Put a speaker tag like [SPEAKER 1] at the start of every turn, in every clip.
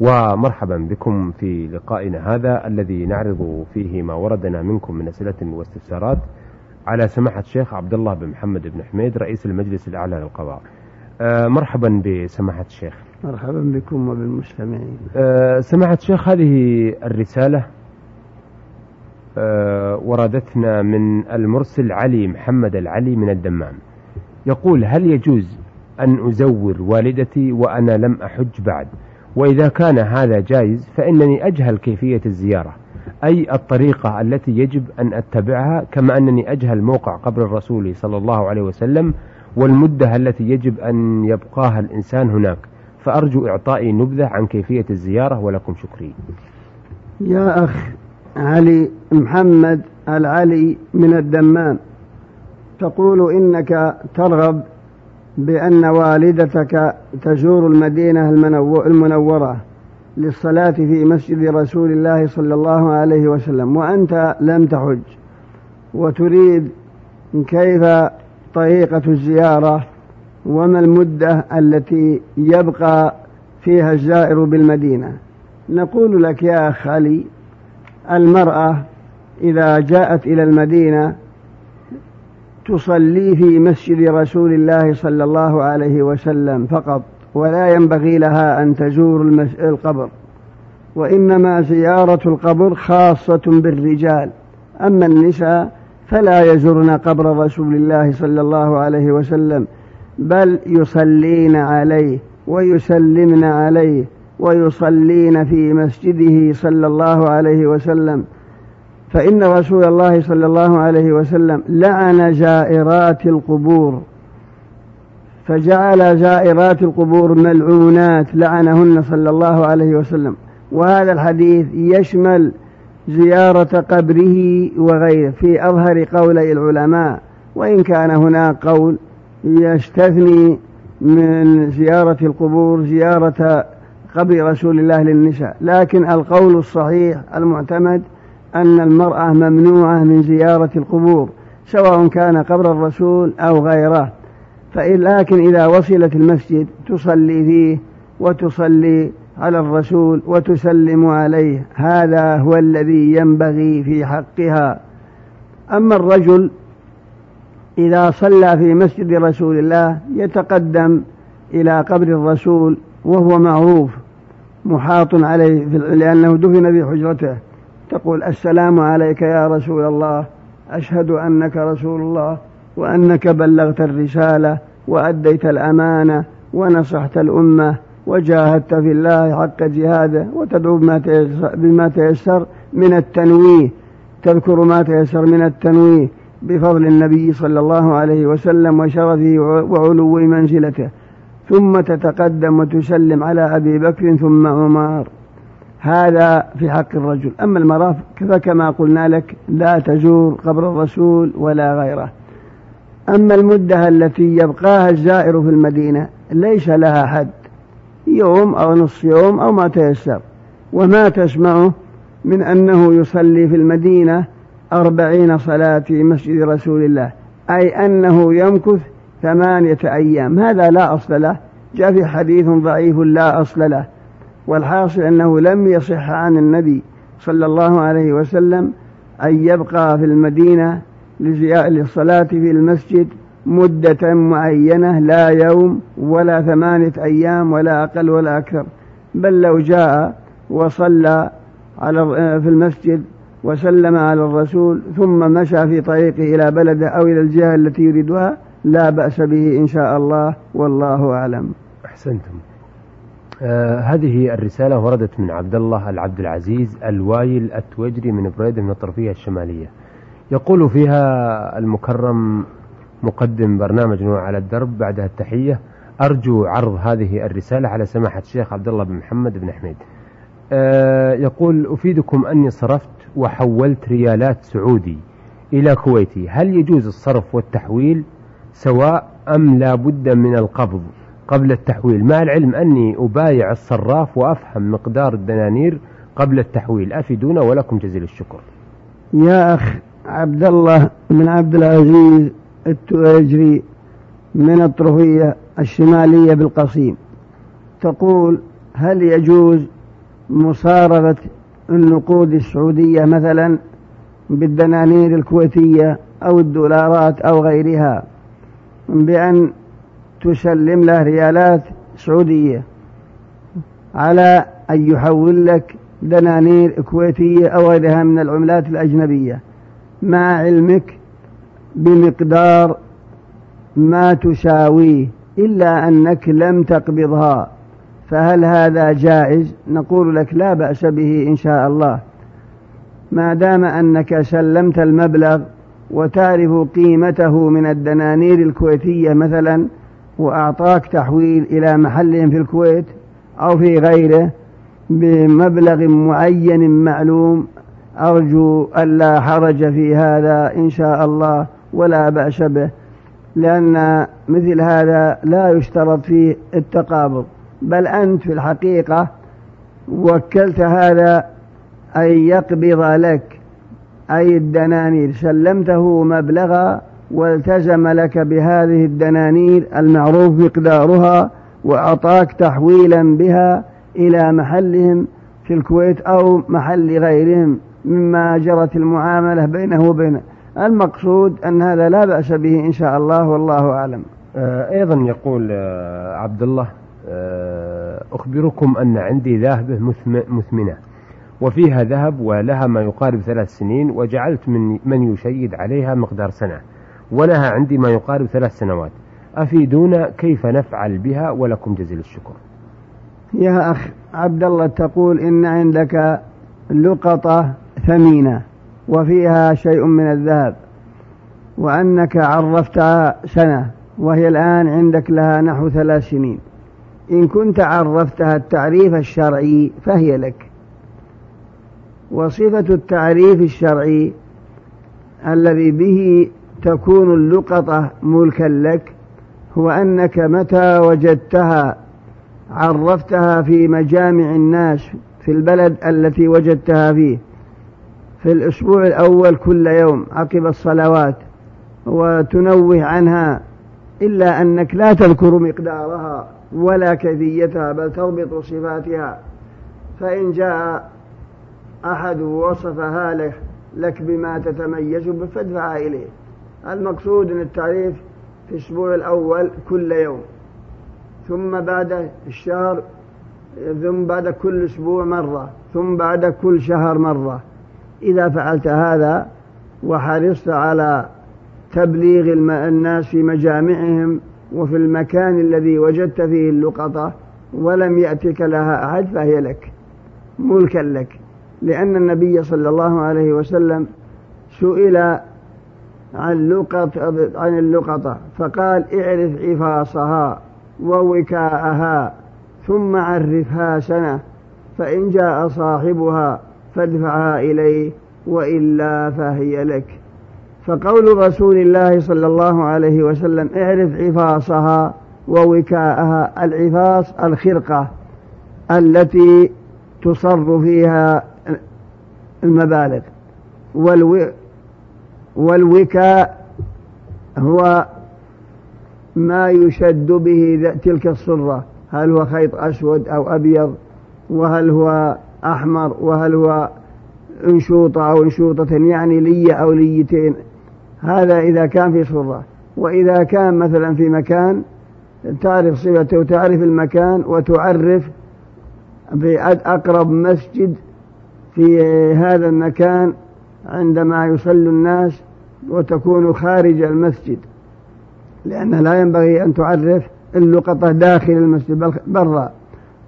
[SPEAKER 1] ومرحبا بكم في لقائنا هذا الذي نعرض فيه ما وردنا منكم من أسئلة واستفسارات على سماحة الشيخ عبد الله بن محمد بن حميد رئيس المجلس الأعلى للقضاء. أه مرحبا بسماحة الشيخ.
[SPEAKER 2] مرحبا بكم وبالمستمعين.
[SPEAKER 1] أه سماحة الشيخ هذه الرسالة أه وردتنا من المرسل علي محمد العلي من الدمام. يقول هل يجوز أن أزور والدتي وأنا لم أحج بعد؟ وإذا كان هذا جائز فإنني أجهل كيفية الزيارة أي الطريقة التي يجب أن أتبعها كما أنني أجهل موقع قبر الرسول صلى الله عليه وسلم والمدة التي يجب أن يبقاها الإنسان هناك. فأرجو إعطائي نبذة عن كيفية الزيارة ولكم شكري.
[SPEAKER 2] يا أخ علي محمد العلي من الدمام تقول إنك ترغب بأن والدتك تزور المدينة المنورة للصلاة في مسجد رسول الله صلى الله عليه وسلم وأنت لم تحج وتريد كيف طريقة الزيارة وما المدة التي يبقى فيها الزائر بالمدينة؟ نقول لك يا أخ علي المرأة إذا جاءت إلى المدينة تصلي في مسجد رسول الله صلى الله عليه وسلم فقط ولا ينبغي لها أن تزور القبر. وإنما زيارة القبر خاصة بالرجال. أما النساء فلا يزرن قبر رسول الله صلى الله عليه وسلم بل يصلين عليه ويسلمن عليه ويصلين في مسجده صلى الله عليه وسلم. فإن رسول الله صلى الله عليه وسلم لعن زائرات القبور فجعل زائرات القبور ملعونات لعنهن صلى الله عليه وسلم. وهذا الحديث يشمل زيارة قبره وغيره في أظهر قولي العلماء وإن كان هناك قول يستثني من زيارة القبور زيارة قبر رسول الله للنساء. لكن القول الصحيح المعتمد أن المرأة ممنوعة من زيارة القبور سواء كان قبر الرسول أو غيره. لكن إذا وصلت المسجد تصلي فيه وتصلي على الرسول وتسلم عليه. هذا هو الذي ينبغي في حقها. أما الرجل إذا صلى في مسجد رسول الله يتقدم إلى قبر الرسول وهو معروف محاط عليه لأنه دفن في حجرته تقول السلام عليك يا رسول الله. أشهد أنك رسول الله وأنك بلغت الرسالة وأديت الأمانة ونصحت الأمة وجاهدت في الله حق جهاده وتدعو بما تيسر, من التنويه. تذكر ما تيسر من التنويه بفضل النبي صلى الله عليه وسلم وشرفه وعلو منزلته. ثم تتقدم وتسلم على أبي بكر ثم عمر. هذا في حق الرجل. أما المرأة فكما قلنا لك لا تزور قبر الرسول ولا غيره. أما المدة التي يبقاها الزائر في المدينة ليس لها حد. يوم أو نصف يوم أو ما تيسر. وما تسمعه من أنه يصلي في المدينة أربعين صلاة في مسجد رسول الله. أي أنه يمكث ثمانية أيام. هذا لا أصل له. جاء في حديث ضعيف لا أصل له. والحاصل أنه لم يصح عن النبي صلى الله عليه وسلم أن يبقى في المدينة للصلاة في المسجد مدة معينة لا يوم ولا ثمانية أيام ولا أقل ولا أكثر. بل لو جاء وصلى على في المسجد وسلم على الرسول ثم مشى في طريقه إلى بلده أو إلى الجهة التي يريدها لا بأس به إن شاء الله والله أعلم.
[SPEAKER 1] أحسنتم. آه هذه الرسالة وردت من عبد الله العبد العزيز الوايل التوجري من بريدة من الطرفية الشمالية. يقول فيها المكرم مقدم برنامج نوع على الدرب بعدها التحية أرجو عرض هذه الرسالة على سماحة الشيخ عبد الله بن محمد بن حميد. آه يقول أفيدكم أني صرفت وحولت ريالات سعودي إلى كويتي. هل يجوز الصرف والتحويل؟ سواء أم لا بد من القبض. قبل التحويل. مع العلم أني أبايع الصراف وأفهم مقدار الدنانير قبل التحويل. أفيدونا ولكم جزيل الشكر.
[SPEAKER 2] يا أخ عبد الله بن عبد العزيز التواجري من الطرفية الشمالية بالقصيم. تقول هل يجوز مصارفة النقود السعودية مثلا بالدنانير الكويتية أو الدولارات أو غيرها؟ بأن تسلم له ريالات سعودية. على أن يحول لك دنانير كويتية أو غيرها من العملات الأجنبية. مع علمك بمقدار ما تساويه إلا أنك لم تقبضها. فهل هذا جائز؟ نقول لك لا بأس به إن شاء الله. ما دام أنك سلمت المبلغ وتعرف قيمته من الدنانير الكويتية مثلا وأعطاك تحويل إلى محل في الكويت أو في غيره بمبلغ معين معلوم. أرجو ألا حرج في هذا إن شاء الله ولا بأس به لأن مثل هذا لا يشترط فيه التقابض. بل أنت في الحقيقة وكلت هذا أن يقبض لك أي الدنانير سلمته مبلغا والتزم لك بهذه الدنانير المعروف مقدارها وأعطاك تحويلا بها إلى محلهم في الكويت أو محل غيرهم مما جرت المعاملة بينه وبينه المقصود أن هذا لا بأس به إن شاء الله والله أعلم.
[SPEAKER 1] آه، أيضا يقول آه، عبد الله آه، أخبركم أن عندي ذهبة مثمنة وفيها ذهب ولها ما يقارب ثلاث سنين وجعلت من من يشيد عليها مقدار سنة. ولها عندي ما يقارب ثلاث سنوات. أفيدونا كيف نفعل بها ولكم جزيل الشكر.
[SPEAKER 2] يا أخ عبد الله تقول إن عندك لقطة ثمينة وفيها شيء من الذهب وأنك عرفتها سنة وهي الآن عندك لها نحو ثلاث سنين. إن كنت عرفتها التعريف الشرعي فهي لك. وصفة التعريف الشرعي الذي به تكون اللقطة ملكا لك هو أنك متى وجدتها؟ عرفتها في مجامع الناس في البلد التي وجدتها فيه. في الأسبوع الأول كل يوم عقب الصلوات وتنوه عنها إلا أنك لا تذكر مقدارها ولا كيفيتها بل تضبط صفاتها. فإن جاء أحد وصفها لك, لك بما تتميز به فادفعها إليه. المقصود أن التعريف في الأسبوع الأول كل يوم ثم بعد الشهر ثم بعد كل أسبوع مرة ثم بعد كل شهر مرة. إذا فعلت هذا وحرصت على تبليغ الناس في مجامعهم وفي المكان الذي وجدت فيه اللقطة ولم يأتك لها أحد فهي لك ملكا لك. لأن النبي صلى الله عليه وسلم سئل عن لقط عن اللقطة فقال اعرف عفاصها ووكاءها ثم عرفها سنة فإن جاء صاحبها فادفعها إليه وإلا فهي لك. فقول رسول الله صلى الله عليه وسلم اعرف عفاصها ووكاءها العفاص الخرقة التي تصر فيها المبالغ والو والوكاء هو ما يشد به تلك الصرة هل هو خيط أسود أو أبيض؟ وهل هو أحمر؟ وهل هو انشوطة أو انشوطة يعني لية أو ليتين. هذا إذا كان في صرة وإذا كان مثلا في مكان تعرف صفته وتعرف المكان وتعرف بأقرب مسجد في هذا المكان عندما يصلي الناس وتكون خارج المسجد لأن لا ينبغي أن تعرف اللقطة داخل المسجد بل برا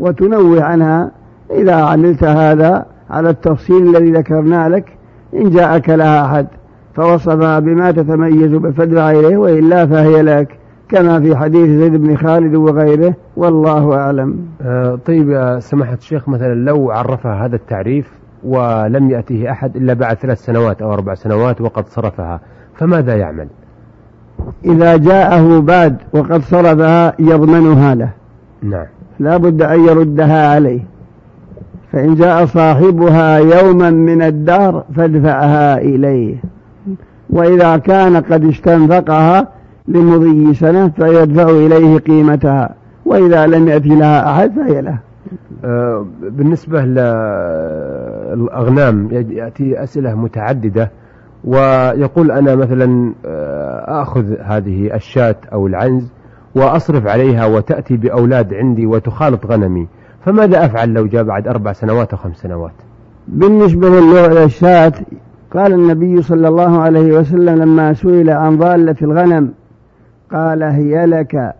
[SPEAKER 2] وتنوه عنها. إذا عملت هذا على التفصيل الذي ذكرنا لك إن جاءك لها أحد فوصفها بما تتميز بفدع إليه وإلا فهي لك كما في حديث زيد بن خالد وغيره والله أعلم.
[SPEAKER 1] آه طيب يا سماحة الشيخ مثلا لو عرفها هذا التعريف ولم يأته أحد إلا بعد ثلاث سنوات أو أربع سنوات وقد صرفها. فماذا يعمل؟
[SPEAKER 2] إذا جاءه بعد وقد صرفها يضمنها له.
[SPEAKER 1] نعم.
[SPEAKER 2] لا بد أن يردها عليه. فإن جاء صاحبها يوما من الدهر فادفعها إليه. وإذا كان قد استنفقها لمضي سنة فيدفع إليه قيمتها. وإذا لم يأتي لها أحد فهي له.
[SPEAKER 1] آه، بالنسبة للأغنام يأتي أسئلة متعددة ويقول أنا مثلا آه، أخذ هذه الشاة أو العنز وأصرف عليها وتأتي بأولاد عندي وتخالط غنمي. فماذا أفعل لو جاء بعد أربع سنوات أو خمس سنوات؟
[SPEAKER 2] بالنسبة للشاة قال النبي صلى الله عليه وسلم لما سئل عن ضالة الغنم قال هي لك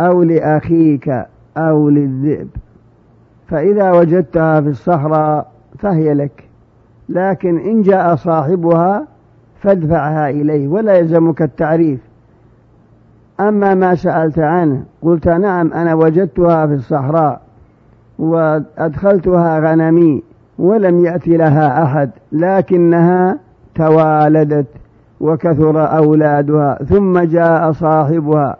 [SPEAKER 2] أو لأخيك أو للذئب. فإذا وجدتها في الصحراء فهي لك. لكن إن جاء صاحبها فادفعها إليه ولا يلزمك التعريف. أما ما سألت عنه قلت نعم أنا وجدتها في الصحراء وأدخلتها غنمي ولم يأتي لها أحد لكنها توالدت وكثر أولادها ثم جاء صاحبها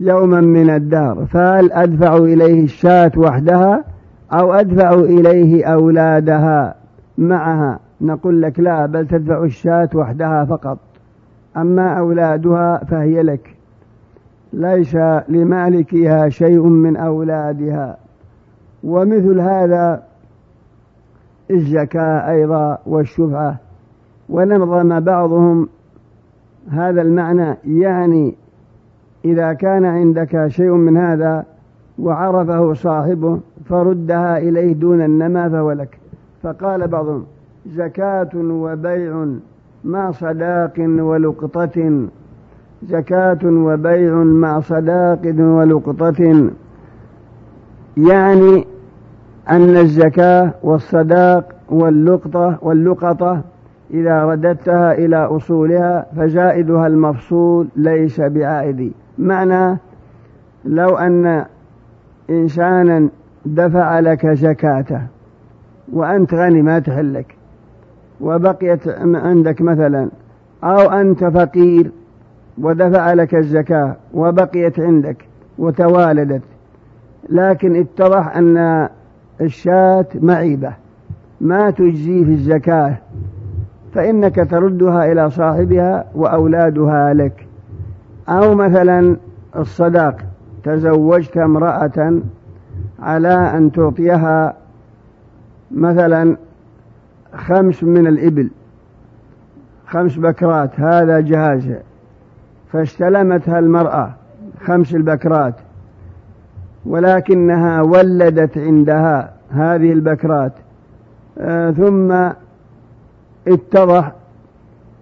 [SPEAKER 2] يوما من الدهر فهل أدفع إليه الشاة وحدها؟ أو أدفع إليه أولادها معها. نقول لك لا بل تدفع الشاة وحدها فقط. أما أولادها فهي لك. ليس لمالكها شيء من أولادها. ومثل هذا الزكاة أيضا والشفعة. ونظم بعضهم هذا المعنى يعني إذا كان عندك شيء من هذا وعرفه صاحبه فردها إليه دون النما فهو لك فقال بعضهم زكاة وبيع مع صداق ولقطة. زكاة وبيع مع صداق ولقطة. يعني أن الزكاة والصداق واللقطة واللقطة إذا رددتها إلى أصولها فزائدها المفصول ليس بعائد. معنى لو أن إنسانا دفع لك زكاته وأنت غني ما تحلك. وبقيت عندك مثلا أو أنت فقير ودفع لك الزكاة وبقيت عندك وتوالدت. لكن اتضح أن الشاة معيبة ما تجزي في الزكاة فإنك تردها إلى صاحبها وأولادها لك. أو مثلا الصداق تزوجت امرأة على أن تعطيها مثلا خمس من الإبل خمس بكرات هذا جهازها فاستلمتها المرأة خمس البكرات ولكنها ولدت عندها هذه البكرات. آه ثم اتضح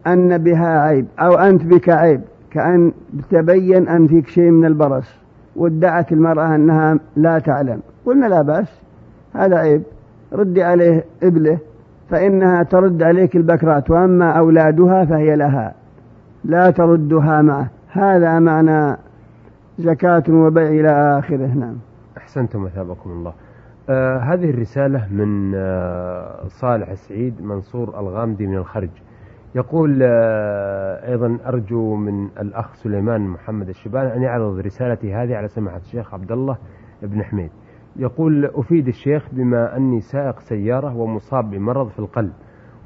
[SPEAKER 2] أن بها عيب أو أنت بك عيب كأن تبين أن فيك شيء من البرص. وادعت المرأة أنها لا تعلم. قلنا لا بأس هذا عيب. ردي عليه إبله فإنها ترد عليك البكرات وأما أولادها فهي لها. لا تردها معه. هذا معنى زكاة وبيع إلى آخره. نعم.
[SPEAKER 1] أحسنتم مثابكم الله. آه هذه الرسالة من آه صالح السعيد منصور الغامدي من الخرج. يقول آه أيضا أرجو من الأخ سليمان محمد الشبان أن يعرض رسالتي هذه على سماحة الشيخ عبد الله بن حميد. يقول أفيد الشيخ بما أني سائق سيارة ومصاب بمرض في القلب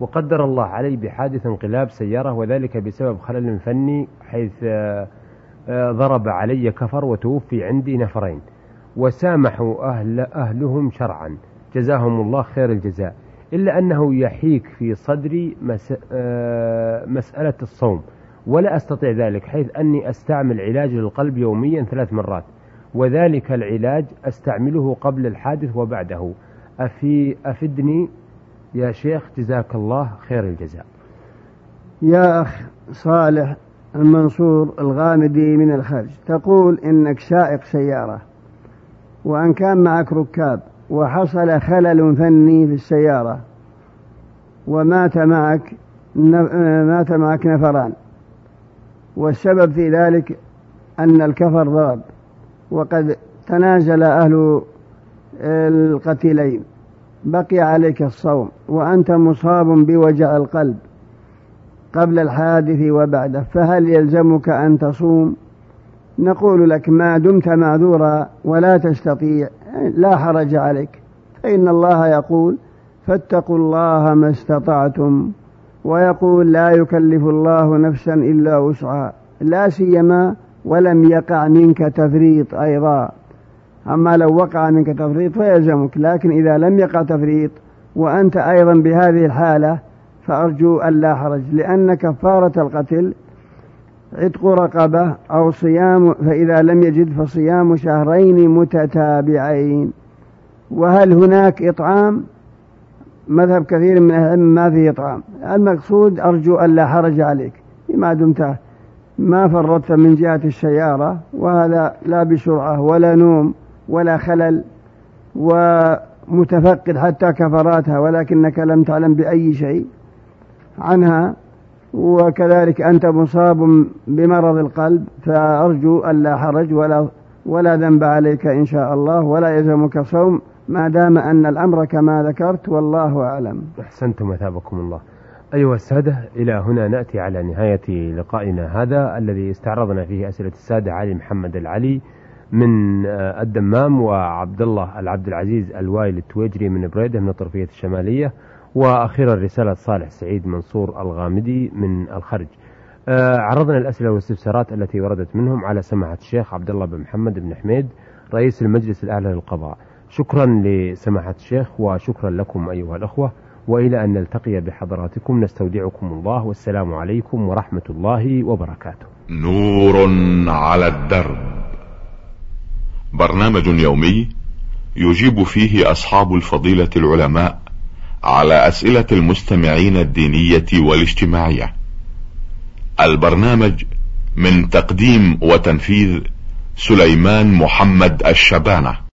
[SPEAKER 1] وقدر الله علي بحادث انقلاب سيارة وذلك بسبب خلل فني حيث آه، آه، ضرب علي كفر وتوفي عندي نفرين وسامحوا أهل أهلهم شرعا. جزاهم الله خير الجزاء. إلا أنه يحيك في صدري آه، مسألة الصوم ولا أستطيع ذلك حيث أني أستعمل علاج للقلب يوميا ثلاث مرات وذلك العلاج أستعمله قبل الحادث وبعده. أفي أفدني يا شيخ جزاك الله خير الجزاء.
[SPEAKER 2] يا أخ صالح المنصور الغامدي من الخرج تقول إنك سائق سيارة وأن كان معك ركاب وحصل خلل فني في السيارة ومات معك مات معك نفران. والسبب في ذلك أن الكفر ضرب وقد تنازل أهل القتيلين. بقي عليك الصوم وأنت مصاب بوجع القلب قبل الحادث وبعده. فهل يلزمك أن تصوم؟ نقول لك ما دمت معذورا ولا تستطيع. لا حرج عليك. فإن الله يقول فاتقوا الله ما استطعتم. ويقول لا يكلف الله نفسا إلا وسعها. لا سيما ولم يقع منك تفريط أيضا. أما لو وقع منك تفريط فيلزمك لكن إذا لم يقع تفريط وأنت أيضا بهذه الحالة فأرجو أن لا حرج لأن كفارة القتل عتق رقبة أو صيام فإذا لم يجد فصيام شهرين متتابعين. وهل هناك إطعام؟ مذهب كثير من أهل ما فيه إطعام. المقصود أرجو أن لا حرج عليك. ما دمت ما فرطت من جهة السيارة وهذا لا بسرعة ولا نوم ولا خلل ومتفقد حتى كفراتها ولكنك لم تعلم بأي شيء عنها. وكذلك أنت مصاب بمرض القلب فأرجو ألا حرج ولا ولا ذنب عليك إن شاء الله ولا يلزمك صوم ما دام أن الأمر كما ذكرت والله أعلم.
[SPEAKER 1] أحسنتم أثابكم الله. أيها السادة إلى هنا نأتي على نهاية لقائنا هذا الذي استعرضنا فيه أسئلة السادة علي محمد العلي من الدمام وعبد الله العبد العزيز الوايل التويجري من بريدة من الطرفية الشمالية. وأخيرا رسالة صالح سعيد منصور الغامدي من الخرج آه، عرضنا الأسئلة والاستفسارات التي وردت منهم على سماحة الشيخ عبد الله بن محمد بن حميد رئيس المجلس الأعلى للقضاء. شكرا لسماحة الشيخ وشكرا لكم أيها الأخوة وإلى أن نلتقي بحضراتكم نستودعكم الله والسلام عليكم ورحمة الله وبركاته.
[SPEAKER 3] نور على الدرب. برنامج يومي يجيب فيه أصحاب الفضيلة العلماء على أسئلة المستمعين الدينية والاجتماعية. البرنامج من تقديم وتنفيذ سليمان محمد الشبانة.